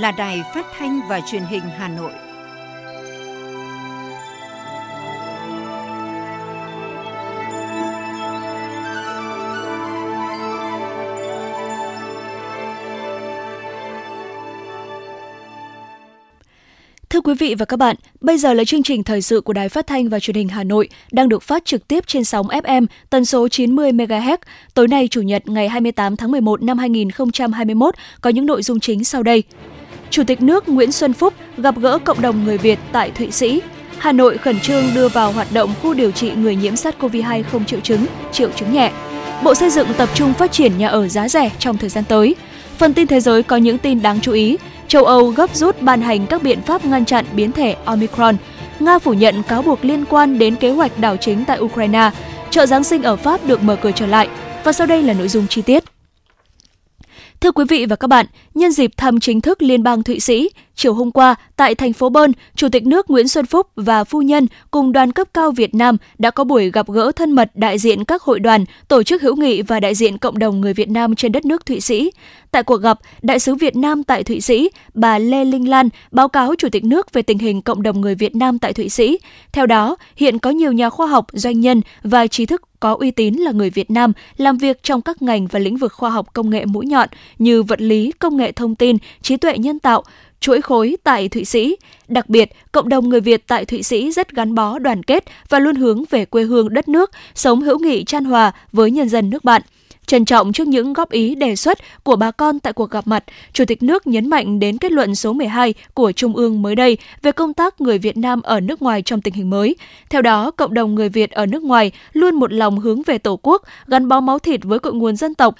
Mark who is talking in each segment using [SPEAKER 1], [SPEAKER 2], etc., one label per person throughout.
[SPEAKER 1] là Đài Phát thanh và Truyền hình Hà Nội.
[SPEAKER 2] Thưa quý vị và các bạn, bây giờ là chương trình thời sự của Đài Phát thanh và Truyền hình Hà Nội đang được phát trực tiếp trên sóng FM tần số 90 MHz. Tối nay Chủ nhật ngày 28 tháng 11 năm 2021 có những nội dung chính sau đây. Chủ tịch nước Nguyễn Xuân Phúc gặp gỡ cộng đồng người Việt tại Thụy Sĩ. Hà Nội khẩn trương đưa vào hoạt động khu điều trị người nhiễm SARS-CoV-2 không triệu chứng, triệu chứng nhẹ. Bộ Xây dựng tập trung phát triển nhà ở giá rẻ trong thời gian tới. Phần tin thế giới có những tin đáng chú ý. Châu Âu gấp rút ban hành các biện pháp ngăn chặn biến thể Omicron. Nga phủ nhận cáo buộc liên quan đến kế hoạch đảo chính tại Ukraine. Chợ Giáng sinh ở Pháp được mở cửa trở lại. Và sau đây là nội dung chi tiết. Thưa quý vị và các bạn, nhân dịp thăm chính thức Liên bang Thụy Sĩ, chiều hôm qua tại thành phố Bern, Chủ tịch nước Nguyễn Xuân Phúc và phu nhân cùng đoàn cấp cao Việt Nam đã có buổi gặp gỡ thân mật đại diện các hội đoàn, tổ chức hữu nghị và đại diện cộng đồng người Việt Nam trên đất nước Thụy Sĩ. Tại cuộc gặp, đại sứ Việt Nam tại Thụy Sĩ, bà Lê Linh Lan báo cáo Chủ tịch nước về tình hình cộng đồng người Việt Nam tại Thụy Sĩ. Theo đó, hiện có nhiều nhà khoa học, doanh nhân và trí thức có uy tín là người Việt Nam làm việc trong các ngành và lĩnh vực khoa học công nghệ mũi nhọn như vật lý, công nghệ thông tin, trí tuệ nhân tạo, chuỗi khối tại Thụy Sĩ. Đặc biệt, cộng đồng người Việt tại Thụy Sĩ rất gắn bó đoàn kết và luôn hướng về quê hương đất nước, sống hữu nghị chan hòa với nhân dân nước bạn. Trân trọng trước những góp ý đề xuất của bà con tại cuộc gặp mặt, Chủ tịch nước nhấn mạnh đến kết luận số 12 của Trung ương mới đây về công tác người Việt Nam ở nước ngoài trong tình hình mới. Theo đó, cộng đồng người Việt ở nước ngoài luôn một lòng hướng về Tổ quốc, gắn bó máu thịt với cội nguồn dân tộc,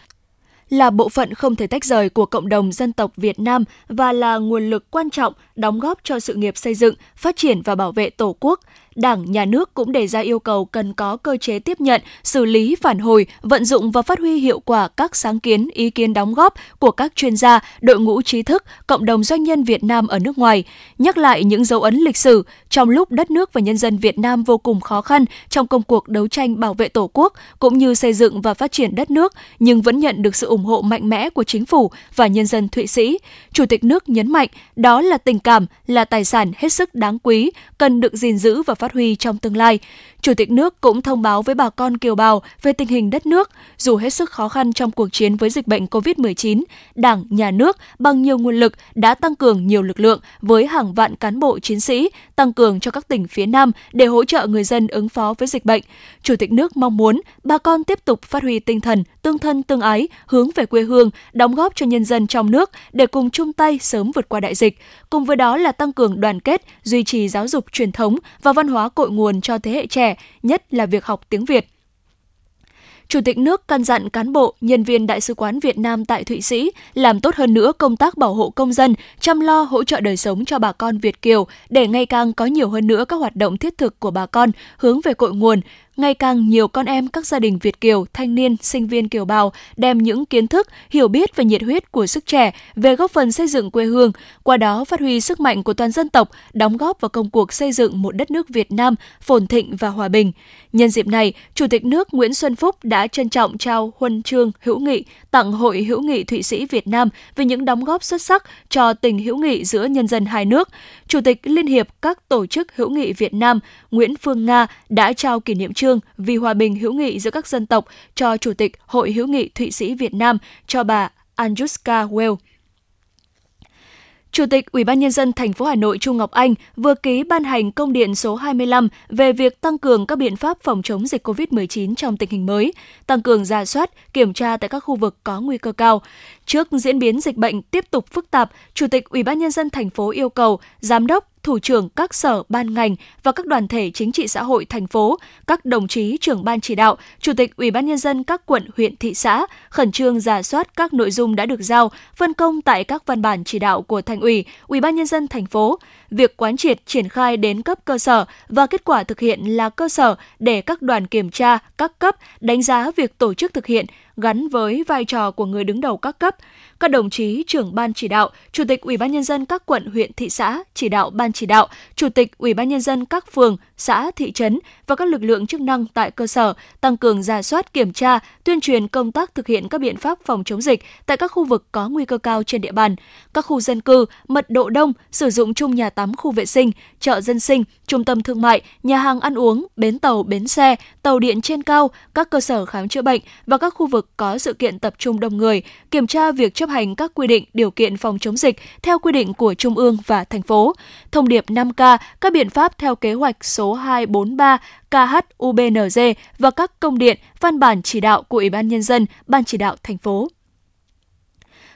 [SPEAKER 2] là bộ phận không thể tách rời của cộng đồng dân tộc Việt Nam và là nguồn lực quan trọng đóng góp cho sự nghiệp xây dựng, phát triển và bảo vệ Tổ quốc. Đảng, Nhà nước cũng đề ra yêu cầu cần có cơ chế tiếp nhận, xử lý, phản hồi, vận dụng và phát huy hiệu quả các sáng kiến, ý kiến đóng góp của các chuyên gia, đội ngũ trí thức, cộng đồng doanh nhân Việt Nam ở nước ngoài, nhắc lại những dấu ấn lịch sử trong lúc đất nước và nhân dân Việt Nam vô cùng khó khăn trong công cuộc đấu tranh bảo vệ Tổ quốc cũng như xây dựng và phát triển đất nước, nhưng vẫn nhận được sự ủng hộ mạnh mẽ của chính phủ và nhân dân Thụy Sĩ. Chủ tịch nước nhấn mạnh đó là tình cảm, là tài sản hết sức đáng quý, cần được gìn giữ và phát huy trong tương lai. Chủ tịch nước cũng thông báo với bà con kiều bào về tình hình đất nước, dù hết sức khó khăn trong cuộc chiến với dịch bệnh COVID-19, Đảng, Nhà nước bằng nhiều nguồn lực đã tăng cường nhiều lực lượng với hàng vạn cán bộ chiến sĩ, tăng cường cho các tỉnh phía Nam để hỗ trợ người dân ứng phó với dịch bệnh. Chủ tịch nước mong muốn bà con tiếp tục phát huy tinh thần tương thân tương ái, hướng về quê hương, đóng góp cho nhân dân trong nước để cùng chung tay sớm vượt qua đại dịch. Cùng với đó là tăng cường đoàn kết, duy trì giáo dục truyền thống và văn hóa cội nguồn cho thế hệ trẻ, nhất là việc học tiếng Việt. Chủ tịch nước căn dặn cán bộ, nhân viên Đại sứ quán Việt Nam tại Thụy Sĩ làm tốt hơn nữa công tác bảo hộ công dân, chăm lo hỗ trợ đời sống cho bà con Việt Kiều để ngày càng có nhiều hơn nữa các hoạt động thiết thực của bà con hướng về cội nguồn, ngày càng nhiều con em các gia đình Việt Kiều, thanh niên, sinh viên kiều bào đem những kiến thức, hiểu biết và nhiệt huyết của sức trẻ về góp phần xây dựng quê hương, qua đó phát huy sức mạnh của toàn dân tộc, đóng góp vào công cuộc xây dựng một đất nước Việt Nam phồn thịnh và hòa bình. Nhân dịp này, Chủ tịch nước Nguyễn Xuân Phúc đã trân trọng trao huân chương hữu nghị tặng Hội hữu nghị Thụy Sĩ Việt Nam vì những đóng góp xuất sắc cho tình hữu nghị giữa nhân dân hai nước. Chủ tịch Liên hiệp các tổ chức hữu nghị Việt Nam Nguyễn Phương Nga đã trao kỷ niệm trương vì hòa bình hữu nghị giữa các dân tộc cho Chủ tịch Hội hữu nghị Thụy Sĩ Việt Nam cho bà Anjuska Well. Chủ tịch Ủy ban nhân dân thành phố Hà Nội Trung Ngọc Anh vừa ký ban hành công điện số 25 về việc tăng cường các biện pháp phòng chống dịch COVID-19 trong tình hình mới, tăng cường ra soát, kiểm tra tại các khu vực có nguy cơ cao. Trước diễn biến dịch bệnh tiếp tục phức tạp, Chủ tịch Ủy ban nhân dân thành phố yêu cầu giám đốc thủ trưởng các sở, ban ngành và các đoàn thể chính trị xã hội thành phố, các đồng chí trưởng ban chỉ đạo, chủ tịch Ủy ban nhân dân các quận, huyện, thị xã khẩn trương giả soát các nội dung đã được giao, phân công tại các văn bản chỉ đạo của Thành ủy, Ủy ban nhân dân thành phố. Việc quán triệt triển khai đến cấp cơ sở và kết quả thực hiện là cơ sở để các đoàn kiểm tra các cấp đánh giá việc tổ chức thực hiện gắn với vai trò của người đứng đầu các cấp. Các đồng chí trưởng ban chỉ đạo, chủ tịch Ủy ban nhân dân các quận, huyện, thị xã, chỉ đạo ban chỉ đạo, chủ tịch Ủy ban nhân dân các phường, xã, thị trấn và các lực lượng chức năng tại cơ sở tăng cường giả soát kiểm tra, tuyên truyền công tác thực hiện các biện pháp phòng chống dịch tại các khu vực có nguy cơ cao trên địa bàn. Các khu dân cư, mật độ đông, sử dụng chung nhà tắm khu vệ sinh, chợ dân sinh, trung tâm thương mại, nhà hàng ăn uống, bến tàu, bến xe, tàu điện trên cao, các cơ sở khám chữa bệnh và các khu vực có sự kiện tập trung đông người, kiểm tra việc chấp hành các quy định điều kiện phòng chống dịch theo quy định của Trung ương và thành phố. Thông điệp 5K, các biện pháp theo kế hoạch số 243 KHUBNZ và các công điện, văn bản chỉ đạo của Ủy ban Nhân dân, Ban chỉ đạo thành phố.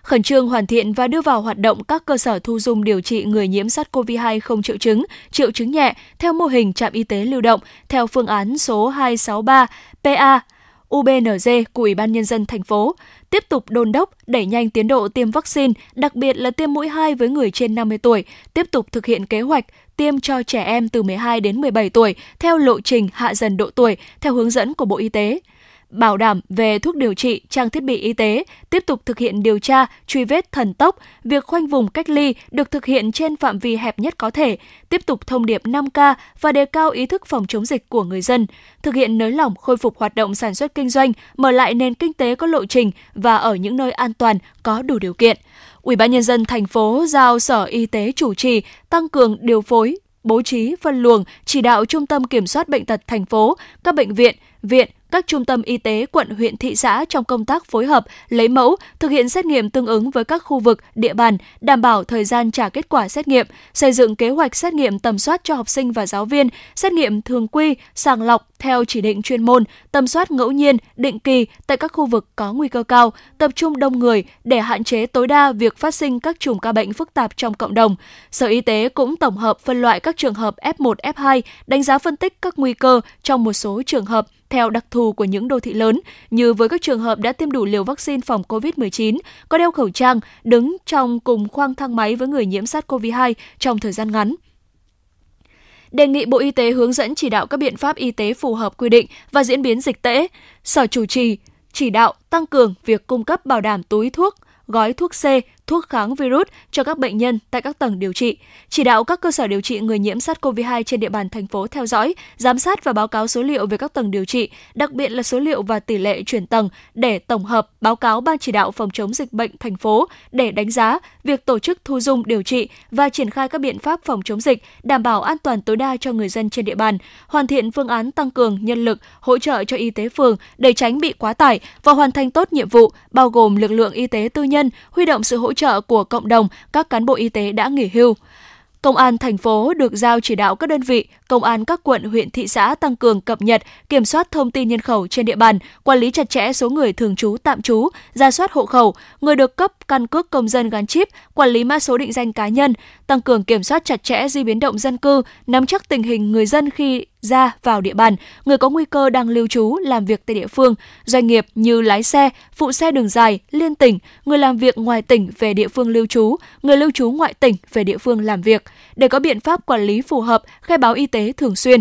[SPEAKER 2] Khẩn trương hoàn thiện và đưa vào hoạt động các cơ sở thu dung điều trị người nhiễm SARS-CoV-2 không triệu chứng, triệu chứng nhẹ theo mô hình trạm y tế lưu động theo phương án số 263 PA UBNZ của Ủy ban Nhân dân thành phố, tiếp tục đôn đốc đẩy nhanh tiến độ tiêm vaccine, đặc biệt là tiêm mũi 2 với người trên 50 tuổi, tiếp tục thực hiện kế hoạch tiêm cho trẻ em từ 12 đến 17 tuổi theo lộ trình hạ dần độ tuổi theo hướng dẫn của Bộ Y tế bảo đảm về thuốc điều trị, trang thiết bị y tế, tiếp tục thực hiện điều tra, truy vết thần tốc, việc khoanh vùng cách ly được thực hiện trên phạm vi hẹp nhất có thể, tiếp tục thông điệp 5K và đề cao ý thức phòng chống dịch của người dân, thực hiện nới lỏng khôi phục hoạt động sản xuất kinh doanh, mở lại nền kinh tế có lộ trình và ở những nơi an toàn có đủ điều kiện. Ủy ban nhân dân thành phố giao Sở Y tế chủ trì tăng cường điều phối, bố trí phân luồng, chỉ đạo Trung tâm Kiểm soát bệnh tật thành phố, các bệnh viện, viện, các trung tâm y tế quận huyện thị xã trong công tác phối hợp, lấy mẫu, thực hiện xét nghiệm tương ứng với các khu vực, địa bàn, đảm bảo thời gian trả kết quả xét nghiệm, xây dựng kế hoạch xét nghiệm tầm soát cho học sinh và giáo viên, xét nghiệm thường quy, sàng lọc theo chỉ định chuyên môn, tầm soát ngẫu nhiên, định kỳ tại các khu vực có nguy cơ cao, tập trung đông người để hạn chế tối đa việc phát sinh các chùm ca bệnh phức tạp trong cộng đồng. Sở Y tế cũng tổng hợp phân loại các trường hợp F1, F2, đánh giá phân tích các nguy cơ trong một số trường hợp theo đặc thù của những đô thị lớn, như với các trường hợp đã tiêm đủ liều vaccine phòng COVID-19, có đeo khẩu trang, đứng trong cùng khoang thang máy với người nhiễm SARS-CoV-2 trong thời gian ngắn đề nghị Bộ Y tế hướng dẫn chỉ đạo các biện pháp y tế phù hợp quy định và diễn biến dịch tễ. Sở chủ trì chỉ đạo tăng cường việc cung cấp bảo đảm túi thuốc, gói thuốc C, thuốc kháng virus cho các bệnh nhân tại các tầng điều trị, chỉ đạo các cơ sở điều trị người nhiễm SARS-CoV-2 trên địa bàn thành phố theo dõi, giám sát và báo cáo số liệu về các tầng điều trị, đặc biệt là số liệu và tỷ lệ chuyển tầng để tổng hợp báo cáo ban chỉ đạo phòng chống dịch bệnh thành phố để đánh giá việc tổ chức thu dung điều trị và triển khai các biện pháp phòng chống dịch, đảm bảo an toàn tối đa cho người dân trên địa bàn, hoàn thiện phương án tăng cường nhân lực hỗ trợ cho y tế phường để tránh bị quá tải và hoàn thành tốt nhiệm vụ bao gồm lực lượng y tế tư nhân, huy động sự hỗ trợ của cộng đồng các cán bộ y tế đã nghỉ hưu. Công an thành phố được giao chỉ đạo các đơn vị, công an các quận, huyện, thị xã tăng cường cập nhật, kiểm soát thông tin nhân khẩu trên địa bàn, quản lý chặt chẽ số người thường trú, tạm trú, ra soát hộ khẩu, người được cấp căn cước công dân gắn chip, quản lý mã số định danh cá nhân, tăng cường kiểm soát chặt chẽ di biến động dân cư, nắm chắc tình hình người dân khi ra vào địa bàn, người có nguy cơ đang lưu trú làm việc tại địa phương, doanh nghiệp như lái xe, phụ xe đường dài, liên tỉnh, người làm việc ngoài tỉnh về địa phương lưu trú, người lưu trú ngoại tỉnh về địa phương làm việc, để có biện pháp quản lý phù hợp, khai báo y tế thường xuyên.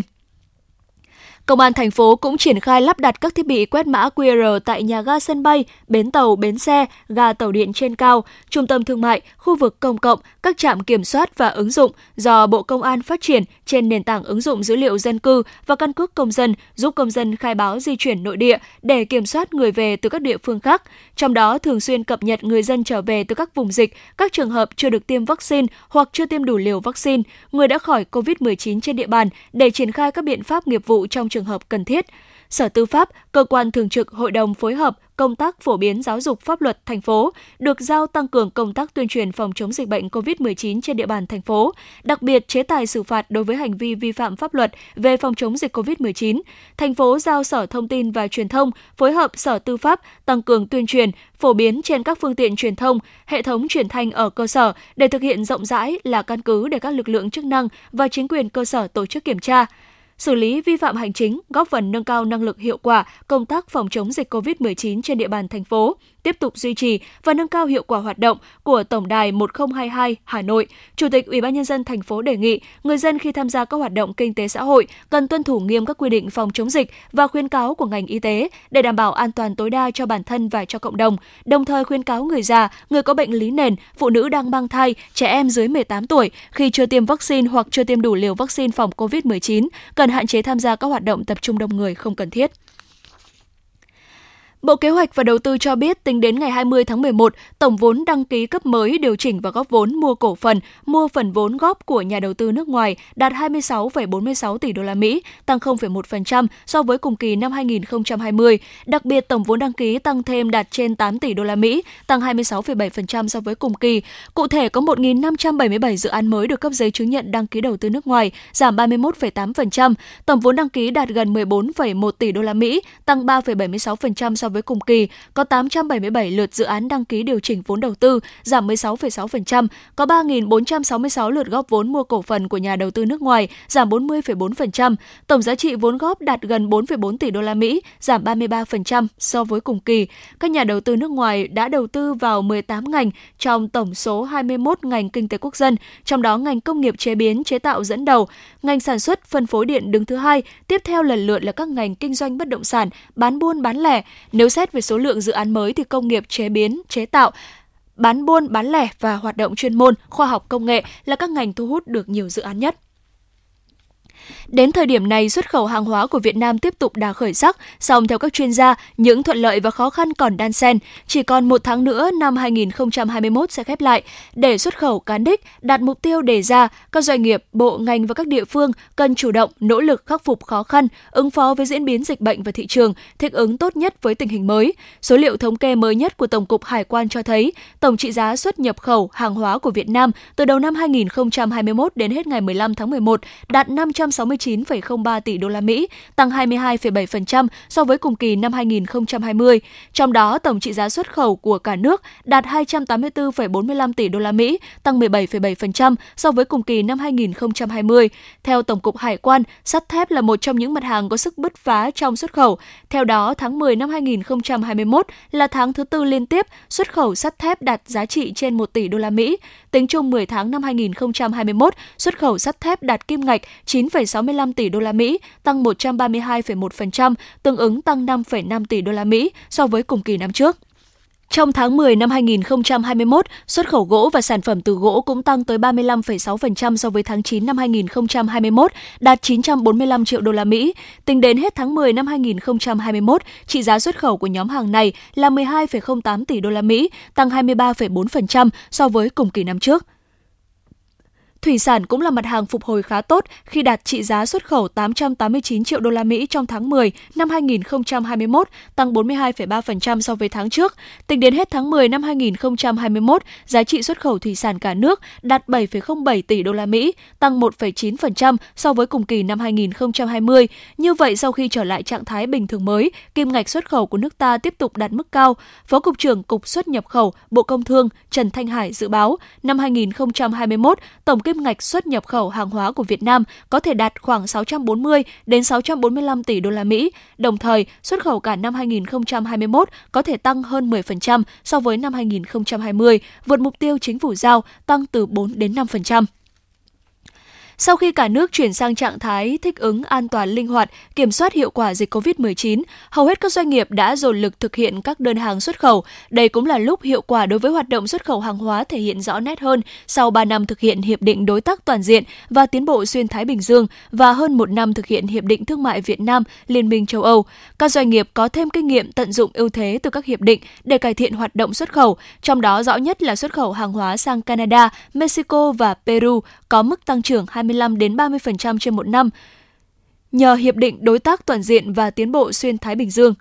[SPEAKER 2] Công an thành phố cũng triển khai lắp đặt các thiết bị quét mã QR tại nhà ga sân bay, bến tàu, bến xe, ga tàu điện trên cao, trung tâm thương mại, khu vực công cộng, các trạm kiểm soát và ứng dụng do Bộ Công an phát triển trên nền tảng ứng dụng dữ liệu dân cư và căn cước công dân giúp công dân khai báo di chuyển nội địa để kiểm soát người về từ các địa phương khác. Trong đó thường xuyên cập nhật người dân trở về từ các vùng dịch, các trường hợp chưa được tiêm vaccine hoặc chưa tiêm đủ liều vaccine, người đã khỏi COVID-19 trên địa bàn để triển khai các biện pháp nghiệp vụ trong trường hợp cần thiết. Sở Tư pháp, cơ quan thường trực Hội đồng phối hợp công tác phổ biến giáo dục pháp luật thành phố được giao tăng cường công tác tuyên truyền phòng chống dịch bệnh COVID-19 trên địa bàn thành phố, đặc biệt chế tài xử phạt đối với hành vi vi phạm pháp luật về phòng chống dịch COVID-19. Thành phố giao Sở Thông tin và Truyền thông phối hợp Sở Tư pháp tăng cường tuyên truyền, phổ biến trên các phương tiện truyền thông, hệ thống truyền thanh ở cơ sở để thực hiện rộng rãi là căn cứ để các lực lượng chức năng và chính quyền cơ sở tổ chức kiểm tra xử lý vi phạm hành chính, góp phần nâng cao năng lực hiệu quả công tác phòng chống dịch COVID-19 trên địa bàn thành phố, tiếp tục duy trì và nâng cao hiệu quả hoạt động của Tổng đài 1022 Hà Nội. Chủ tịch Ủy ban nhân dân thành phố đề nghị người dân khi tham gia các hoạt động kinh tế xã hội cần tuân thủ nghiêm các quy định phòng chống dịch và khuyến cáo của ngành y tế để đảm bảo an toàn tối đa cho bản thân và cho cộng đồng. Đồng thời khuyến cáo người già, người có bệnh lý nền, phụ nữ đang mang thai, trẻ em dưới 18 tuổi khi chưa tiêm vaccine hoặc chưa tiêm đủ liều vaccine phòng COVID-19 cần cần hạn chế tham gia các hoạt động tập trung đông người không cần thiết. Bộ Kế hoạch và Đầu tư cho biết tính đến ngày 20 tháng 11, tổng vốn đăng ký cấp mới điều chỉnh và góp vốn mua cổ phần, mua phần vốn góp của nhà đầu tư nước ngoài đạt 26,46 tỷ đô la Mỹ, tăng 0,1% so với cùng kỳ năm 2020. Đặc biệt tổng vốn đăng ký tăng thêm đạt trên 8 tỷ đô la Mỹ, tăng 26,7% so với cùng kỳ. Cụ thể có 1.577 dự án mới được cấp giấy chứng nhận đăng ký đầu tư nước ngoài, giảm 31,8%. Tổng vốn đăng ký đạt gần 14,1 tỷ đô la Mỹ, tăng 3,76% so với cùng kỳ, có 877 lượt dự án đăng ký điều chỉnh vốn đầu tư, giảm 16,6%, có 3.466 lượt góp vốn mua cổ phần của nhà đầu tư nước ngoài, giảm 40,4%. Tổng giá trị vốn góp đạt gần 4,4 tỷ đô la Mỹ, giảm 33% so với cùng kỳ. Các nhà đầu tư nước ngoài đã đầu tư vào 18 ngành trong tổng số 21 ngành kinh tế quốc dân, trong đó ngành công nghiệp chế biến, chế tạo dẫn đầu, ngành sản xuất, phân phối điện đứng thứ hai, tiếp theo lần lượt là các ngành kinh doanh bất động sản, bán buôn bán lẻ. Nếu nếu xét về số lượng dự án mới thì công nghiệp chế biến, chế tạo, bán buôn, bán lẻ và hoạt động chuyên môn, khoa học công nghệ là các ngành thu hút được nhiều dự án nhất. Đến thời điểm này, xuất khẩu hàng hóa của Việt Nam tiếp tục đà khởi sắc, song theo các chuyên gia, những thuận lợi và khó khăn còn đan xen. Chỉ còn một tháng nữa, năm 2021 sẽ khép lại. Để xuất khẩu cán đích, đạt mục tiêu đề ra, các doanh nghiệp, bộ, ngành và các địa phương cần chủ động, nỗ lực khắc phục khó khăn, ứng phó với diễn biến dịch bệnh và thị trường, thích ứng tốt nhất với tình hình mới. Số liệu thống kê mới nhất của Tổng cục Hải quan cho thấy, tổng trị giá xuất nhập khẩu hàng hóa của Việt Nam từ đầu năm 2021 đến hết ngày 15 tháng 11 đạt 560 69,03 tỷ đô la Mỹ, tăng 22,7% so với cùng kỳ năm 2020. Trong đó, tổng trị giá xuất khẩu của cả nước đạt 284,45 tỷ đô la Mỹ, tăng 17,7% so với cùng kỳ năm 2020. Theo Tổng cục Hải quan, sắt thép là một trong những mặt hàng có sức bứt phá trong xuất khẩu. Theo đó, tháng 10 năm 2021 là tháng thứ tư liên tiếp xuất khẩu sắt thép đạt giá trị trên 1 tỷ đô la Mỹ. Tính chung 10 tháng năm 2021, xuất khẩu sắt thép đạt kim ngạch 165 tỷ đô la Mỹ, tăng 132,1%, tương ứng tăng 5,5 tỷ đô la Mỹ so với cùng kỳ năm trước. Trong tháng 10 năm 2021, xuất khẩu gỗ và sản phẩm từ gỗ cũng tăng tới 35,6% so với tháng 9 năm 2021, đạt 945 triệu đô la Mỹ. Tính đến hết tháng 10 năm 2021, trị giá xuất khẩu của nhóm hàng này là 12,08 tỷ đô la Mỹ, tăng 23,4% so với cùng kỳ năm trước. Thủy sản cũng là mặt hàng phục hồi khá tốt khi đạt trị giá xuất khẩu 889 triệu đô la Mỹ trong tháng 10 năm 2021, tăng 42,3% so với tháng trước. Tính đến hết tháng 10 năm 2021, giá trị xuất khẩu thủy sản cả nước đạt 7,07 tỷ đô la Mỹ, tăng 1,9% so với cùng kỳ năm 2020. Như vậy, sau khi trở lại trạng thái bình thường mới, kim ngạch xuất khẩu của nước ta tiếp tục đạt mức cao. Phó cục trưởng Cục xuất nhập khẩu, Bộ Công Thương Trần Thanh Hải dự báo năm 2021 tổng kim kim ngạch xuất nhập khẩu hàng hóa của Việt Nam có thể đạt khoảng 640 đến 645 tỷ đô la Mỹ. Đồng thời, xuất khẩu cả năm 2021 có thể tăng hơn 10% so với năm 2020, vượt mục tiêu chính phủ giao tăng từ 4 đến 5%. Sau khi cả nước chuyển sang trạng thái thích ứng an toàn linh hoạt, kiểm soát hiệu quả dịch COVID-19, hầu hết các doanh nghiệp đã dồn lực thực hiện các đơn hàng xuất khẩu. Đây cũng là lúc hiệu quả đối với hoạt động xuất khẩu hàng hóa thể hiện rõ nét hơn sau 3 năm thực hiện Hiệp định Đối tác Toàn diện và Tiến bộ Xuyên Thái Bình Dương và hơn một năm thực hiện Hiệp định Thương mại Việt Nam Liên minh châu Âu. Các doanh nghiệp có thêm kinh nghiệm tận dụng ưu thế từ các hiệp định để cải thiện hoạt động xuất khẩu, trong đó rõ nhất là xuất khẩu hàng hóa sang Canada, Mexico và Peru có mức tăng trưởng 25 đến 30% trên một năm nhờ hiệp định đối tác toàn diện và tiến bộ xuyên Thái Bình Dương.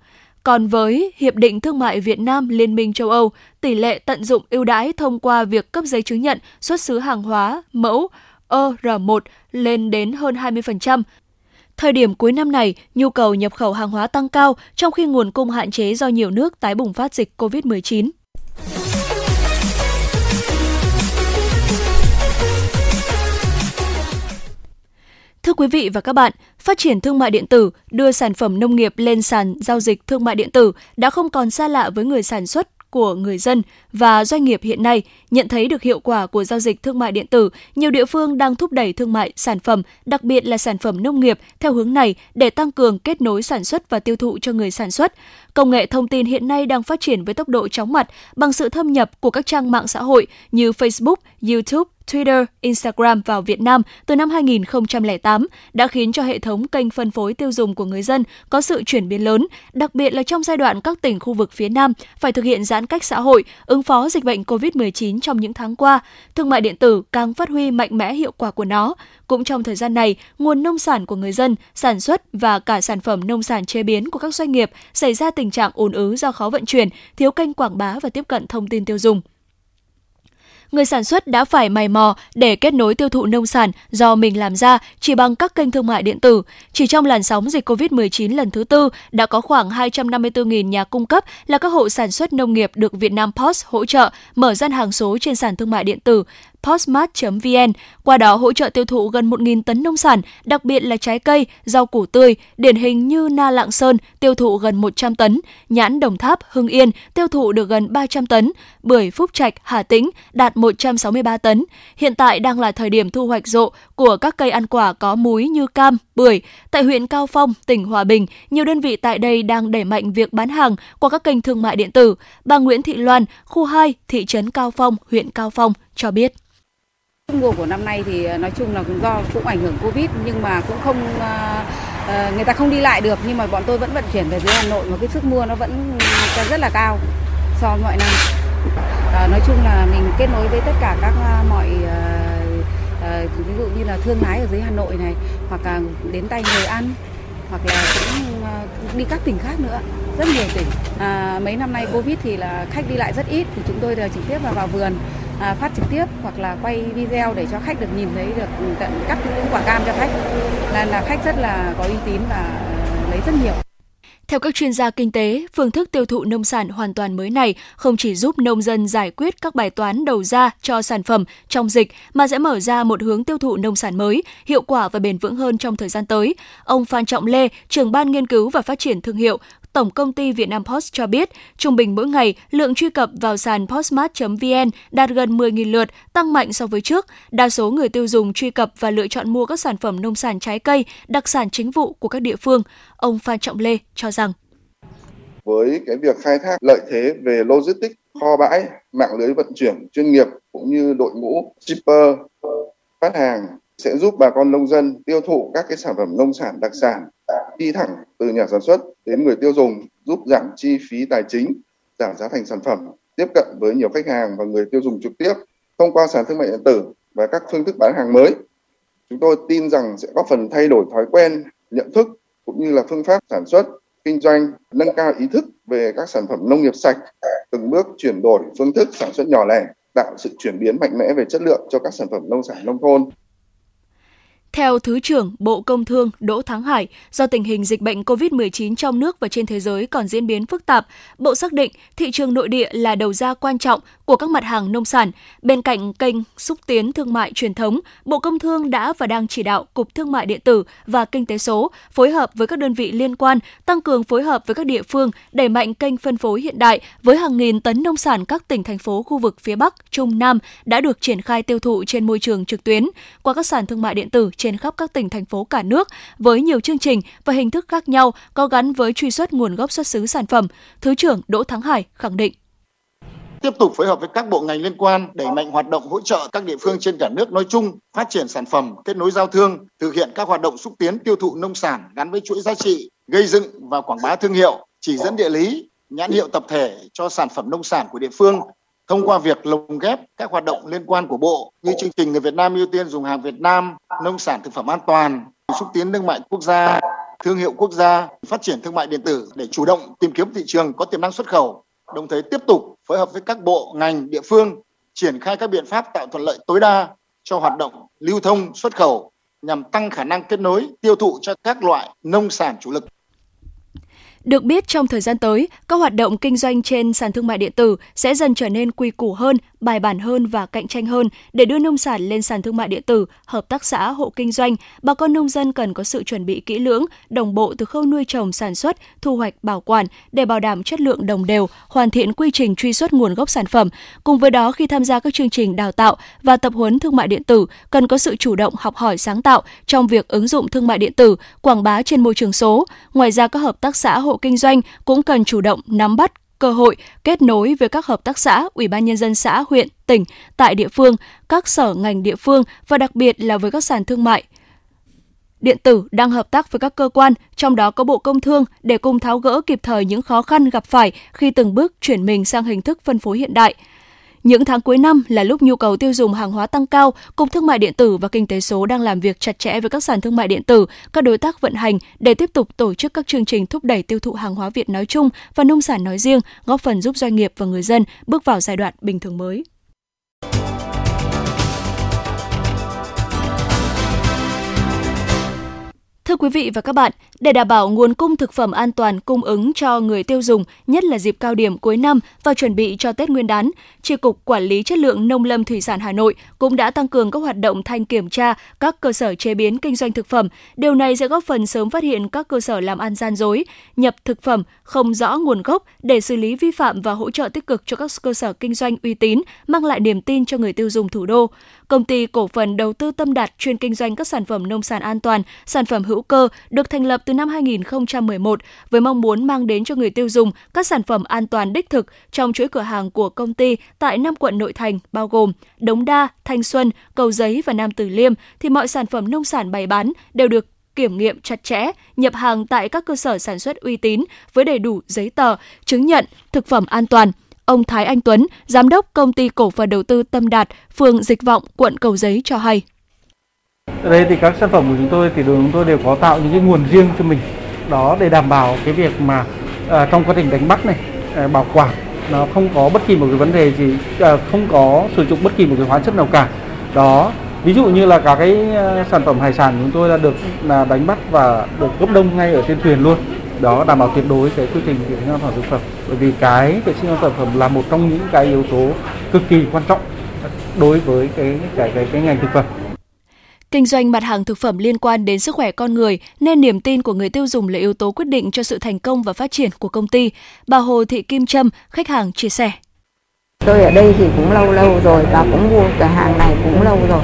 [SPEAKER 2] Còn với Hiệp định Thương mại Việt Nam Liên minh châu Âu, tỷ lệ tận dụng ưu đãi thông qua việc cấp giấy chứng nhận xuất xứ hàng hóa mẫu ER1 lên đến hơn 20%. Thời điểm cuối năm này, nhu cầu nhập khẩu hàng hóa tăng cao trong khi nguồn cung hạn chế do nhiều nước tái bùng phát dịch COVID-19. Thưa quý vị và các bạn, phát triển thương mại điện tử, đưa sản phẩm nông nghiệp lên sàn giao dịch thương mại điện tử đã không còn xa lạ với người sản xuất của người dân và doanh nghiệp hiện nay nhận thấy được hiệu quả của giao dịch thương mại điện tử, nhiều địa phương đang thúc đẩy thương mại sản phẩm, đặc biệt là sản phẩm nông nghiệp theo hướng này để tăng cường kết nối sản xuất và tiêu thụ cho người sản xuất. Công nghệ thông tin hiện nay đang phát triển với tốc độ chóng mặt bằng sự thâm nhập của các trang mạng xã hội như Facebook, YouTube, Twitter, Instagram vào Việt Nam từ năm 2008 đã khiến cho hệ thống kênh phân phối tiêu dùng của người dân có sự chuyển biến lớn, đặc biệt là trong giai đoạn các tỉnh khu vực phía Nam phải thực hiện giãn cách xã hội, ứng phó dịch bệnh COVID-19 trong những tháng qua. Thương mại điện tử càng phát huy mạnh mẽ hiệu quả của nó. Cũng trong thời gian này, nguồn nông sản của người dân, sản xuất và cả sản phẩm nông sản chế biến của các doanh nghiệp xảy ra tình trạng ồn ứ do khó vận chuyển, thiếu kênh quảng bá và tiếp cận thông tin tiêu dùng người sản xuất đã phải mày mò để kết nối tiêu thụ nông sản do mình làm ra chỉ bằng các kênh thương mại điện tử. Chỉ trong làn sóng dịch COVID-19 lần thứ tư, đã có khoảng 254.000 nhà cung cấp là các hộ sản xuất nông nghiệp được Việt Nam Post hỗ trợ mở gian hàng số trên sàn thương mại điện tử postmart.vn, qua đó hỗ trợ tiêu thụ gần 1.000 tấn nông sản, đặc biệt là trái cây, rau củ tươi, điển hình như na Lạng Sơn tiêu thụ gần 100 tấn, nhãn Đồng Tháp, Hưng Yên tiêu thụ được gần 300 tấn, bưởi Phúc Trạch, Hà Tĩnh đạt 163 tấn. Hiện tại đang là thời điểm thu hoạch rộ của các cây ăn quả có múi như cam, bưởi. Tại huyện Cao Phong, tỉnh Hòa Bình, nhiều đơn vị tại đây đang đẩy mạnh việc bán hàng qua các kênh thương mại điện tử. Bà Nguyễn Thị Loan, khu 2, thị trấn Cao Phong, huyện Cao Phong cho biết.
[SPEAKER 3] Mùa của năm nay thì ờ, nói chung là cũng do cũng ảnh hưởng Covid, nhưng mà cũng không ờ, ờ, người ta không đi lại được, nhưng mà bọn tôi vẫn vận chuyển về dưới Hà Nội mà cái sức mua nó vẫn rất là cao so với mọi năm. Nói chung là mình kết nối với tất cả các mọi ví dụ như là thương lái ở dưới Hà Nội này, hoặc là đến tay người ăn hoặc là cũng ờ, đi các tỉnh khác nữa. Rất nhiều tỉnh. À, mấy năm nay covid thì là khách đi lại rất ít thì chúng tôi đều trực tiếp vào vào vườn à, phát trực tiếp hoặc là quay video để cho khách được nhìn thấy được tận cắt những quả cam cho khách. Là là khách rất là có uy tín và lấy rất nhiều
[SPEAKER 2] theo các chuyên gia kinh tế, phương thức tiêu thụ nông sản hoàn toàn mới này không chỉ giúp nông dân giải quyết các bài toán đầu ra cho sản phẩm trong dịch mà sẽ mở ra một hướng tiêu thụ nông sản mới, hiệu quả và bền vững hơn trong thời gian tới. Ông Phan Trọng Lê, trưởng ban nghiên cứu và phát triển thương hiệu, Tổng công ty Việt Nam Post cho biết, trung bình mỗi ngày, lượng truy cập vào sàn postmart.vn đạt gần 10.000 lượt, tăng mạnh so với trước. Đa số người tiêu dùng truy cập và lựa chọn mua các sản phẩm nông sản trái cây, đặc sản chính vụ của các địa phương. Ông Phan Trọng Lê cho rằng
[SPEAKER 4] với cái việc khai thác lợi thế về logistics, kho bãi, mạng lưới vận chuyển chuyên nghiệp cũng như đội ngũ shipper phát hàng sẽ giúp bà con nông dân tiêu thụ các cái sản phẩm nông sản đặc sản đi thẳng từ nhà sản xuất đến người tiêu dùng giúp giảm chi phí tài chính, giảm giá thành sản phẩm, tiếp cận với nhiều khách hàng và người tiêu dùng trực tiếp thông qua sàn thương mại điện tử và các phương thức bán hàng mới. Chúng tôi tin rằng sẽ có phần thay đổi thói quen, nhận thức cũng như là phương pháp sản xuất, kinh doanh, nâng cao ý thức về các sản phẩm nông nghiệp sạch, từng bước chuyển đổi phương thức sản xuất nhỏ lẻ, tạo sự chuyển biến mạnh mẽ về chất lượng cho các sản phẩm nông sản nông thôn.
[SPEAKER 2] Theo Thứ trưởng Bộ Công Thương Đỗ Thắng Hải, do tình hình dịch bệnh COVID-19 trong nước và trên thế giới còn diễn biến phức tạp, Bộ xác định thị trường nội địa là đầu ra quan trọng của các mặt hàng nông sản. Bên cạnh kênh xúc tiến thương mại truyền thống, Bộ Công Thương đã và đang chỉ đạo Cục Thương mại điện tử và Kinh tế số phối hợp với các đơn vị liên quan tăng cường phối hợp với các địa phương đẩy mạnh kênh phân phối hiện đại với hàng nghìn tấn nông sản các tỉnh thành phố khu vực phía Bắc, Trung Nam đã được triển khai tiêu thụ trên môi trường trực tuyến qua các sàn thương mại điện tử trên khắp các tỉnh thành phố cả nước với nhiều chương trình và hình thức khác nhau có gắn với truy xuất nguồn gốc xuất xứ sản phẩm. Thứ trưởng Đỗ Thắng Hải khẳng định
[SPEAKER 5] tiếp tục phối hợp với các bộ ngành liên quan đẩy mạnh hoạt động hỗ trợ các địa phương trên cả nước nói chung phát triển sản phẩm kết nối giao thương thực hiện các hoạt động xúc tiến tiêu thụ nông sản gắn với chuỗi giá trị gây dựng và quảng bá thương hiệu chỉ dẫn địa lý nhãn hiệu tập thể cho sản phẩm nông sản của địa phương. Thông qua việc lồng ghép các hoạt động liên quan của bộ như chương trình người Việt Nam ưu tiên dùng hàng Việt Nam, nông sản thực phẩm an toàn, xúc tiến thương mại quốc gia, thương hiệu quốc gia, phát triển thương mại điện tử để chủ động tìm kiếm thị trường có tiềm năng xuất khẩu, đồng thời tiếp tục phối hợp với các bộ, ngành, địa phương triển khai các biện pháp tạo thuận lợi tối đa cho hoạt động lưu thông, xuất khẩu nhằm tăng khả năng kết nối, tiêu thụ cho các loại nông sản chủ lực
[SPEAKER 2] được biết trong thời gian tới, các hoạt động kinh doanh trên sàn thương mại điện tử sẽ dần trở nên quy củ hơn, bài bản hơn và cạnh tranh hơn để đưa nông sản lên sàn thương mại điện tử, hợp tác xã, hộ kinh doanh. Bà con nông dân cần có sự chuẩn bị kỹ lưỡng, đồng bộ từ khâu nuôi trồng, sản xuất, thu hoạch, bảo quản để bảo đảm chất lượng đồng đều, hoàn thiện quy trình truy xuất nguồn gốc sản phẩm. Cùng với đó, khi tham gia các chương trình đào tạo và tập huấn thương mại điện tử, cần có sự chủ động học hỏi sáng tạo trong việc ứng dụng thương mại điện tử, quảng bá trên môi trường số. Ngoài ra, các hợp tác xã hộ hộ kinh doanh cũng cần chủ động nắm bắt cơ hội kết nối với các hợp tác xã, ủy ban nhân dân xã, huyện, tỉnh tại địa phương, các sở ngành địa phương và đặc biệt là với các sàn thương mại điện tử đang hợp tác với các cơ quan, trong đó có Bộ Công Thương để cùng tháo gỡ kịp thời những khó khăn gặp phải khi từng bước chuyển mình sang hình thức phân phối hiện đại. Những tháng cuối năm là lúc nhu cầu tiêu dùng hàng hóa tăng cao, Cục Thương mại điện tử và Kinh tế số đang làm việc chặt chẽ với các sàn thương mại điện tử, các đối tác vận hành để tiếp tục tổ chức các chương trình thúc đẩy tiêu thụ hàng hóa Việt nói chung và nông sản nói riêng, góp phần giúp doanh nghiệp và người dân bước vào giai đoạn bình thường mới. Thưa quý vị và các bạn, để đảm bảo nguồn cung thực phẩm an toàn cung ứng cho người tiêu dùng, nhất là dịp cao điểm cuối năm và chuẩn bị cho Tết Nguyên đán, tri cục Quản lý chất lượng nông lâm thủy sản Hà Nội cũng đã tăng cường các hoạt động thanh kiểm tra các cơ sở chế biến kinh doanh thực phẩm. Điều này sẽ góp phần sớm phát hiện các cơ sở làm ăn gian dối, nhập thực phẩm không rõ nguồn gốc để xử lý vi phạm và hỗ trợ tích cực cho các cơ sở kinh doanh uy tín, mang lại niềm tin cho người tiêu dùng thủ đô. Công ty cổ phần đầu tư Tâm Đạt chuyên kinh doanh các sản phẩm nông sản an toàn, sản phẩm hữu cơ được thành lập từ năm 2011 với mong muốn mang đến cho người tiêu dùng các sản phẩm an toàn đích thực trong chuỗi cửa hàng của công ty tại năm quận nội thành bao gồm Đống Đa, Thanh Xuân, Cầu Giấy và Nam Từ Liêm thì mọi sản phẩm nông sản bày bán đều được kiểm nghiệm chặt chẽ, nhập hàng tại các cơ sở sản xuất uy tín với đầy đủ giấy tờ, chứng nhận thực phẩm an toàn. Ông Thái Anh Tuấn, giám đốc công ty cổ phần đầu tư Tâm Đạt, phường Dịch Vọng, quận Cầu Giấy cho hay.
[SPEAKER 6] Ở đây thì các sản phẩm của chúng tôi thì đường chúng tôi đều có tạo những cái nguồn riêng cho mình. Đó để đảm bảo cái việc mà à, trong quá trình đánh bắt này à, bảo quản nó không có bất kỳ một cái vấn đề gì à, không có sử dụng bất kỳ một cái hóa chất nào cả. Đó ví dụ như là cả cái à, sản phẩm hải sản chúng tôi là được là đánh bắt và được gấp đông ngay ở trên thuyền luôn. Đó đảm bảo tuyệt đối cái quy trình vệ sinh an toàn thực phẩm. Bởi vì cái vệ sinh an toàn thực phẩm là một trong những cái yếu tố cực kỳ quan trọng đối với cái cái cái, cái ngành thực phẩm.
[SPEAKER 2] Kinh doanh mặt hàng thực phẩm liên quan đến sức khỏe con người nên niềm tin của người tiêu dùng là yếu tố quyết định cho sự thành công và phát triển của công ty. Bà Hồ Thị Kim Trâm, khách hàng chia sẻ.
[SPEAKER 7] Tôi ở đây thì cũng lâu lâu rồi và cũng mua cửa hàng này cũng lâu rồi.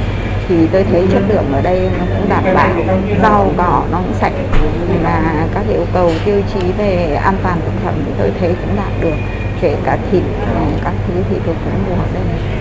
[SPEAKER 7] Thì tôi thấy chất lượng ở đây nó cũng đảm bảo. Rau cỏ nó cũng sạch. Và các yêu cầu tiêu chí về an toàn thực phẩm thì tôi thấy cũng đạt được. Kể cả thịt các thứ thì tôi cũng mua ở đây.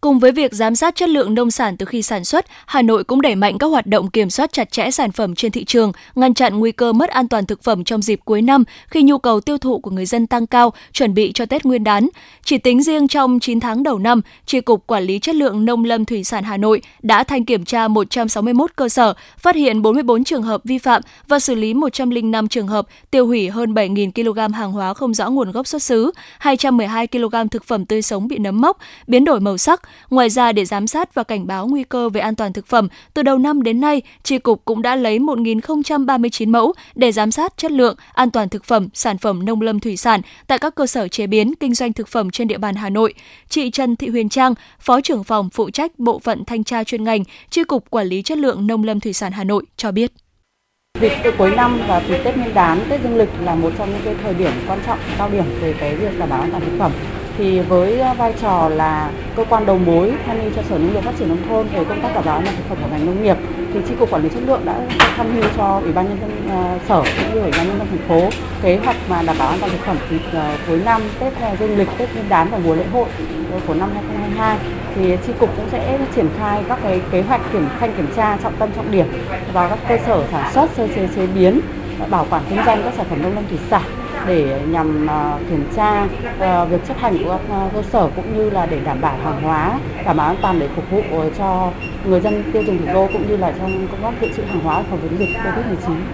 [SPEAKER 2] Cùng với việc giám sát chất lượng nông sản từ khi sản xuất, Hà Nội cũng đẩy mạnh các hoạt động kiểm soát chặt chẽ sản phẩm trên thị trường, ngăn chặn nguy cơ mất an toàn thực phẩm trong dịp cuối năm khi nhu cầu tiêu thụ của người dân tăng cao, chuẩn bị cho Tết Nguyên đán. Chỉ tính riêng trong 9 tháng đầu năm, tri cục Quản lý chất lượng nông lâm thủy sản Hà Nội đã thanh kiểm tra 161 cơ sở, phát hiện 44 trường hợp vi phạm và xử lý 105 trường hợp tiêu hủy hơn 7.000 kg hàng hóa không rõ nguồn gốc xuất xứ, 212 kg thực phẩm tươi sống bị nấm mốc, biến đổi màu sắc, Ngoài ra để giám sát và cảnh báo nguy cơ về an toàn thực phẩm, từ đầu năm đến nay, Tri cục cũng đã lấy 1.039 mẫu để giám sát chất lượng, an toàn thực phẩm, sản phẩm nông lâm thủy sản tại các cơ sở chế biến, kinh doanh thực phẩm trên địa bàn Hà Nội. Chị Trần Thị Huyền Trang, Phó trưởng phòng phụ trách bộ phận thanh tra chuyên ngành, Tri cục Quản lý chất lượng nông lâm thủy sản Hà Nội cho biết.
[SPEAKER 8] Dịp cuối năm và dịp Tết Nguyên đán, Tết Dương lịch là một trong những cái thời điểm quan trọng cao điểm về cái việc đảm bảo an toàn thực phẩm thì với vai trò là cơ quan đầu mối tham mưu cho sở nông nghiệp phát triển nông thôn về công tác đảm bảo an toàn thực phẩm của ngành nông nghiệp thì tri cục quản lý chất lượng đã tham mưu cho ủy ban nhân dân uh, sở cũng như ủy ban nhân dân thành phố kế hoạch mà đảm bảo an toàn thực phẩm thì uh, cuối năm tết uh, dương lịch tết nguyên đán và mùa lễ hội ờ, của năm 2022 thì tri cục cũng sẽ triển khai các cái kế hoạch kiểm thanh kiểm tra trọng tâm trọng điểm vào các cơ sở sản xuất sơ chế chế biến bảo quản kinh doanh các sản phẩm nông lâm thủy sản để nhằm ờ, kiểm tra ờ, việc chấp hành của các cơ sở cũng như là để đảm bảo hàng hóa, đảm bảo an toàn để phục vụ cho người dân tiêu dùng thủ đô cũng như là trong công tác dự trữ hàng hóa phòng chống dịch Covid-19.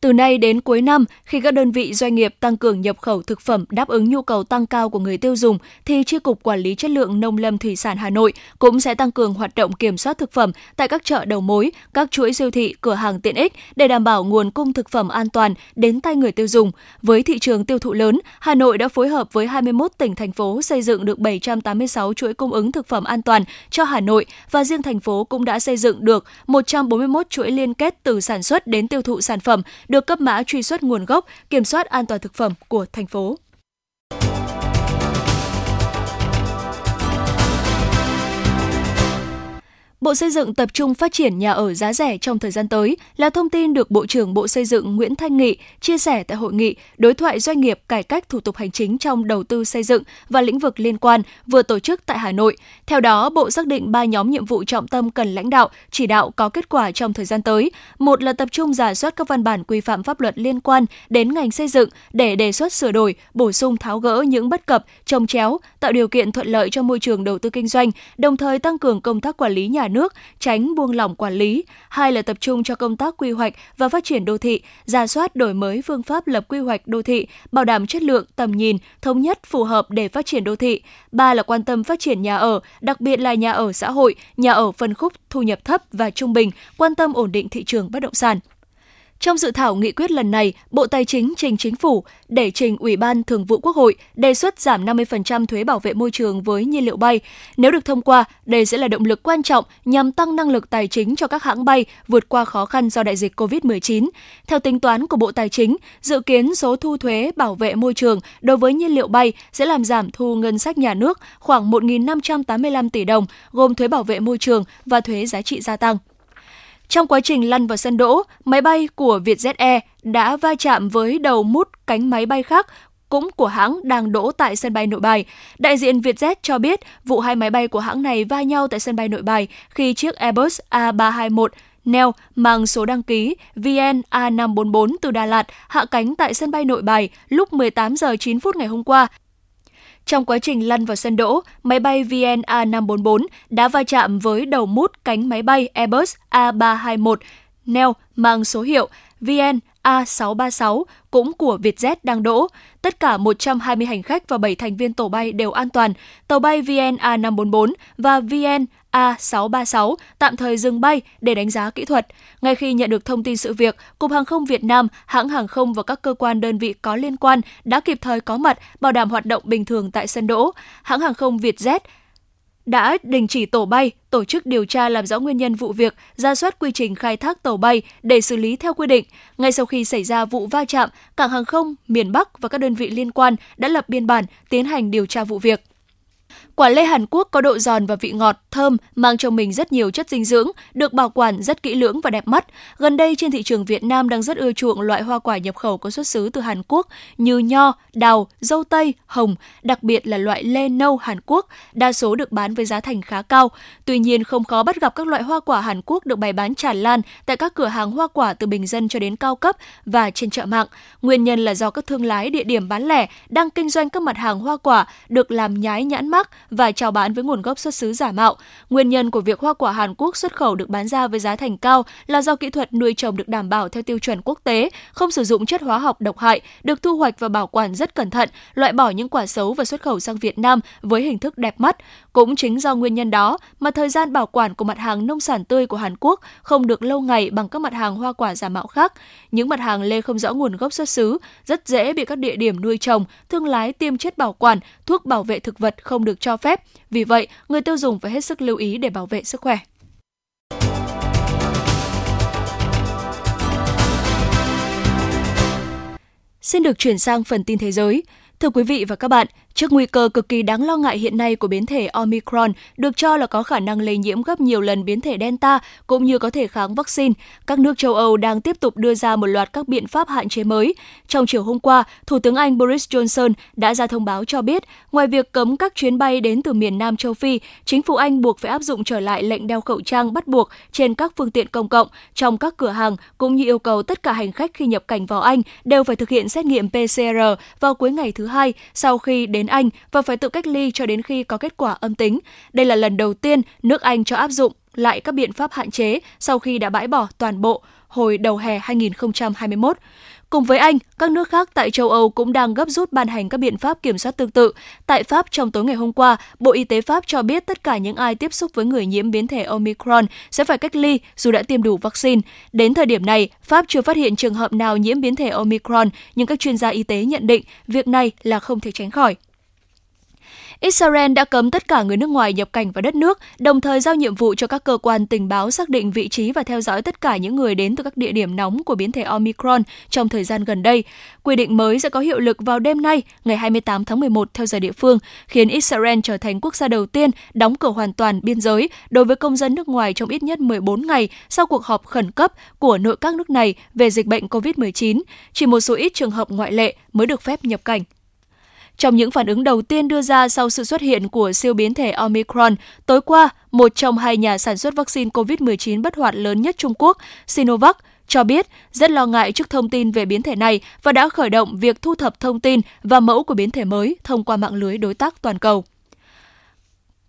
[SPEAKER 2] Từ nay đến cuối năm, khi các đơn vị doanh nghiệp tăng cường nhập khẩu thực phẩm đáp ứng nhu cầu tăng cao của người tiêu dùng, thì tri cục Quản lý chất lượng nông lâm thủy sản Hà Nội cũng sẽ tăng cường hoạt động kiểm soát thực phẩm tại các chợ đầu mối, các chuỗi siêu thị, cửa hàng tiện ích để đảm bảo nguồn cung thực phẩm an toàn đến tay người tiêu dùng. Với thị trường tiêu thụ lớn, Hà Nội đã phối hợp với 21 tỉnh thành phố xây dựng được 786 chuỗi cung ứng thực phẩm an toàn cho Hà Nội và riêng thành phố cũng đã xây dựng được 141 chuỗi liên kết từ sản xuất đến tiêu thụ sản phẩm được cấp mã truy xuất nguồn gốc, kiểm soát an toàn thực phẩm của thành phố. Bộ Xây dựng tập trung phát triển nhà ở giá rẻ trong thời gian tới là thông tin được Bộ trưởng Bộ Xây dựng Nguyễn Thanh Nghị chia sẻ tại hội nghị đối thoại doanh nghiệp cải cách thủ tục hành chính trong đầu tư xây dựng và lĩnh vực liên quan vừa tổ chức tại Hà Nội. Theo đó, Bộ xác định ba nhóm nhiệm vụ trọng tâm cần lãnh đạo, chỉ đạo có kết quả trong thời gian tới. Một là tập trung giả soát các văn bản quy phạm pháp luật liên quan đến ngành xây dựng để đề xuất sửa đổi, bổ sung tháo gỡ những bất cập, trồng chéo, tạo điều kiện thuận lợi cho môi trường đầu tư kinh doanh, đồng thời tăng cường công tác quản lý nhà nước, tránh buông lỏng quản lý. Hai là tập trung cho công tác quy hoạch và phát triển đô thị, ra soát đổi mới phương pháp lập quy hoạch đô thị, bảo đảm chất lượng, tầm nhìn, thống nhất phù hợp để phát triển đô thị. Ba là quan tâm phát triển nhà ở, đặc biệt là nhà ở xã hội, nhà ở phân khúc thu nhập thấp và trung bình, quan tâm ổn định thị trường bất động sản. Trong dự thảo nghị quyết lần này, Bộ Tài chính trình chính phủ để trình Ủy ban Thường vụ Quốc hội đề xuất giảm 50% thuế bảo vệ môi trường với nhiên liệu bay. Nếu được thông qua, đây sẽ là động lực quan trọng nhằm tăng năng lực tài chính cho các hãng bay vượt qua khó khăn do đại dịch COVID-19. Theo tính toán của Bộ Tài chính, dự kiến số thu thuế bảo vệ môi trường đối với nhiên liệu bay sẽ làm giảm thu ngân sách nhà nước khoảng 1.585 tỷ đồng, gồm thuế bảo vệ môi trường và thuế giá trị gia tăng. Trong quá trình lăn vào sân đỗ, máy bay của Vietjet Air đã va chạm với đầu mút cánh máy bay khác cũng của hãng đang đỗ tại sân bay Nội Bài. Đại diện Vietjet cho biết vụ hai máy bay của hãng này va nhau tại sân bay Nội Bài khi chiếc Airbus A321 Neo mang số đăng ký VN A544 từ Đà Lạt hạ cánh tại sân bay Nội Bài lúc 18 giờ 9 phút ngày hôm qua trong quá trình lăn vào sân đỗ, máy bay VN A544 đã va chạm với đầu mút cánh máy bay Airbus A321 neo mang số hiệu VN A636 cũng của Vietjet đang đỗ. Tất cả 120 hành khách và 7 thành viên tổ bay đều an toàn. Tàu bay VN A544 và VN A636 tạm thời dừng bay để đánh giá kỹ thuật. Ngay khi nhận được thông tin sự việc, Cục Hàng không Việt Nam, hãng hàng không và các cơ quan đơn vị có liên quan đã kịp thời có mặt bảo đảm hoạt động bình thường tại sân đỗ. Hãng hàng không Vietjet đã đình chỉ tổ bay, tổ chức điều tra làm rõ nguyên nhân vụ việc, ra soát quy trình khai thác tàu bay để xử lý theo quy định. Ngay sau khi xảy ra vụ va chạm, cảng hàng không miền Bắc và các đơn vị liên quan đã lập biên bản tiến hành điều tra vụ việc. Quả lê Hàn Quốc có độ giòn và vị ngọt, thơm, mang trong mình rất nhiều chất dinh dưỡng, được bảo quản rất kỹ lưỡng và đẹp mắt. Gần đây trên thị trường Việt Nam đang rất ưa chuộng loại hoa quả nhập khẩu có xuất xứ từ Hàn Quốc như nho, đào, dâu tây, hồng, đặc biệt là loại lê nâu Hàn Quốc, đa số được bán với giá thành khá cao. Tuy nhiên không khó bắt gặp các loại hoa quả Hàn Quốc được bày bán tràn lan tại các cửa hàng hoa quả từ bình dân cho đến cao cấp và trên chợ mạng. Nguyên nhân là do các thương lái địa điểm bán lẻ đang kinh doanh các mặt hàng hoa quả được làm nhái nhãn mắc và chào bán với nguồn gốc xuất xứ giả mạo. Nguyên nhân của việc hoa quả Hàn Quốc xuất khẩu được bán ra với giá thành cao là do kỹ thuật nuôi trồng được đảm bảo theo tiêu chuẩn quốc tế, không sử dụng chất hóa học độc hại, được thu hoạch và bảo quản rất cẩn thận, loại bỏ những quả xấu và xuất khẩu sang Việt Nam với hình thức đẹp mắt. Cũng chính do nguyên nhân đó mà thời gian bảo quản của mặt hàng nông sản tươi của Hàn Quốc không được lâu ngày bằng các mặt hàng hoa quả giả mạo khác. Những mặt hàng lê không rõ nguồn gốc xuất xứ rất dễ bị các địa điểm nuôi trồng, thương lái tiêm chất bảo quản, thuốc bảo vệ thực vật không được cho phép. Vì vậy, người tiêu dùng phải hết sức lưu ý để bảo vệ sức khỏe. Xin được chuyển sang phần tin thế giới. Thưa quý vị và các bạn, Trước nguy cơ cực kỳ đáng lo ngại hiện nay của biến thể Omicron, được cho là có khả năng lây nhiễm gấp nhiều lần biến thể Delta cũng như có thể kháng vaccine, các nước châu Âu đang tiếp tục đưa ra một loạt các biện pháp hạn chế mới. Trong chiều hôm qua, Thủ tướng Anh Boris Johnson đã ra thông báo cho biết, ngoài việc cấm các chuyến bay đến từ miền Nam châu Phi, chính phủ Anh buộc phải áp dụng trở lại lệnh đeo khẩu trang bắt buộc trên các phương tiện công cộng, trong các cửa hàng, cũng như yêu cầu tất cả hành khách khi nhập cảnh vào Anh đều phải thực hiện xét nghiệm PCR vào cuối ngày thứ hai sau khi đến anh và phải tự cách ly cho đến khi có kết quả âm tính. Đây là lần đầu tiên nước Anh cho áp dụng lại các biện pháp hạn chế sau khi đã bãi bỏ toàn bộ hồi đầu hè 2021. Cùng với Anh, các nước khác tại châu Âu cũng đang gấp rút ban hành các biện pháp kiểm soát tương tự. Tại Pháp, trong tối ngày hôm qua, Bộ Y tế Pháp cho biết tất cả những ai tiếp xúc với người nhiễm biến thể Omicron sẽ phải cách ly dù đã tiêm đủ vaccine. Đến thời điểm này, Pháp chưa phát hiện trường hợp nào nhiễm biến thể Omicron, nhưng các chuyên gia y tế nhận định việc này là không thể tránh khỏi. Israel đã cấm tất cả người nước ngoài nhập cảnh vào đất nước, đồng thời giao nhiệm vụ cho các cơ quan tình báo xác định vị trí và theo dõi tất cả những người đến từ các địa điểm nóng của biến thể Omicron trong thời gian gần đây. Quy định mới sẽ có hiệu lực vào đêm nay, ngày 28 tháng 11 theo giờ địa phương, khiến Israel trở thành quốc gia đầu tiên đóng cửa hoàn toàn biên giới đối với công dân nước ngoài trong ít nhất 14 ngày sau cuộc họp khẩn cấp của nội các nước này về dịch bệnh COVID-19. Chỉ một số ít trường hợp ngoại lệ mới được phép nhập cảnh. Trong những phản ứng đầu tiên đưa ra sau sự xuất hiện của siêu biến thể Omicron, tối qua, một trong hai nhà sản xuất vaccine COVID-19 bất hoạt lớn nhất Trung Quốc, Sinovac, cho biết rất lo ngại trước thông tin về biến thể này và đã khởi động việc thu thập thông tin và mẫu của biến thể mới thông qua mạng lưới đối tác toàn cầu.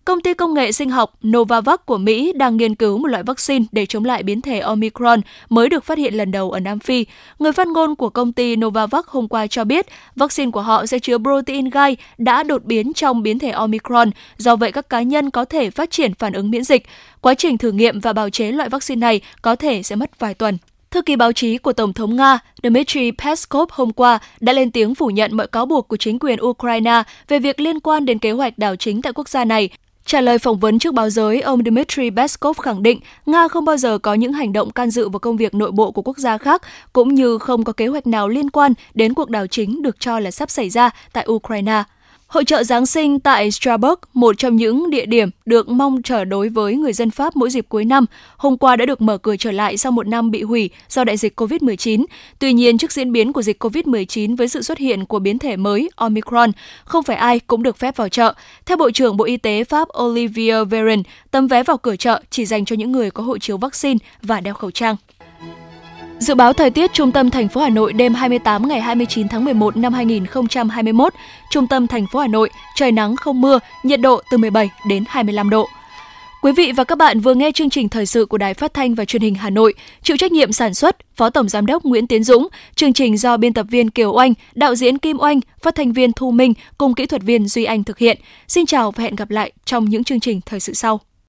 [SPEAKER 2] Công ty công nghệ sinh học Novavax của Mỹ đang nghiên cứu một loại vaccine để chống lại biến thể Omicron mới được phát hiện lần đầu ở Nam Phi. Người phát ngôn của công ty Novavax hôm qua cho biết vaccine của họ sẽ chứa protein gai đã đột biến trong biến thể Omicron, do vậy các cá nhân có thể phát triển phản ứng miễn dịch. Quá trình thử nghiệm và bào chế loại vaccine này có thể sẽ mất vài tuần. Thư ký báo chí của Tổng thống Nga Dmitry Peskov hôm qua đã lên tiếng phủ nhận mọi cáo buộc của chính quyền Ukraine về việc liên quan đến kế hoạch đảo chính tại quốc gia này Trả lời phỏng vấn trước báo giới, ông Dmitry Peskov khẳng định Nga không bao giờ có những hành động can dự vào công việc nội bộ của quốc gia khác, cũng như không có kế hoạch nào liên quan đến cuộc đảo chính được cho là sắp xảy ra tại Ukraine. Hội trợ Giáng sinh tại Strasbourg, một trong những địa điểm được mong chờ đối với người dân Pháp mỗi dịp cuối năm, hôm qua đã được mở cửa trở lại sau một năm bị hủy do đại dịch COVID-19. Tuy nhiên, trước diễn biến của dịch COVID-19 với sự xuất hiện của biến thể mới Omicron, không phải ai cũng được phép vào chợ. Theo Bộ trưởng Bộ Y tế Pháp Olivier Véran, tấm vé vào cửa chợ chỉ dành cho những người có hộ chiếu vaccine và đeo khẩu trang. Dự báo thời tiết trung tâm thành phố Hà Nội đêm 28 ngày 29 tháng 11 năm 2021, trung tâm thành phố Hà Nội trời nắng không mưa, nhiệt độ từ 17 đến 25 độ. Quý vị và các bạn vừa nghe chương trình thời sự của Đài Phát thanh và Truyền hình Hà Nội, chịu trách nhiệm sản xuất Phó Tổng giám đốc Nguyễn Tiến Dũng, chương trình do biên tập viên Kiều Oanh, đạo diễn Kim Oanh, phát thanh viên Thu Minh cùng kỹ thuật viên Duy Anh thực hiện. Xin chào và hẹn gặp lại trong những chương trình thời sự sau.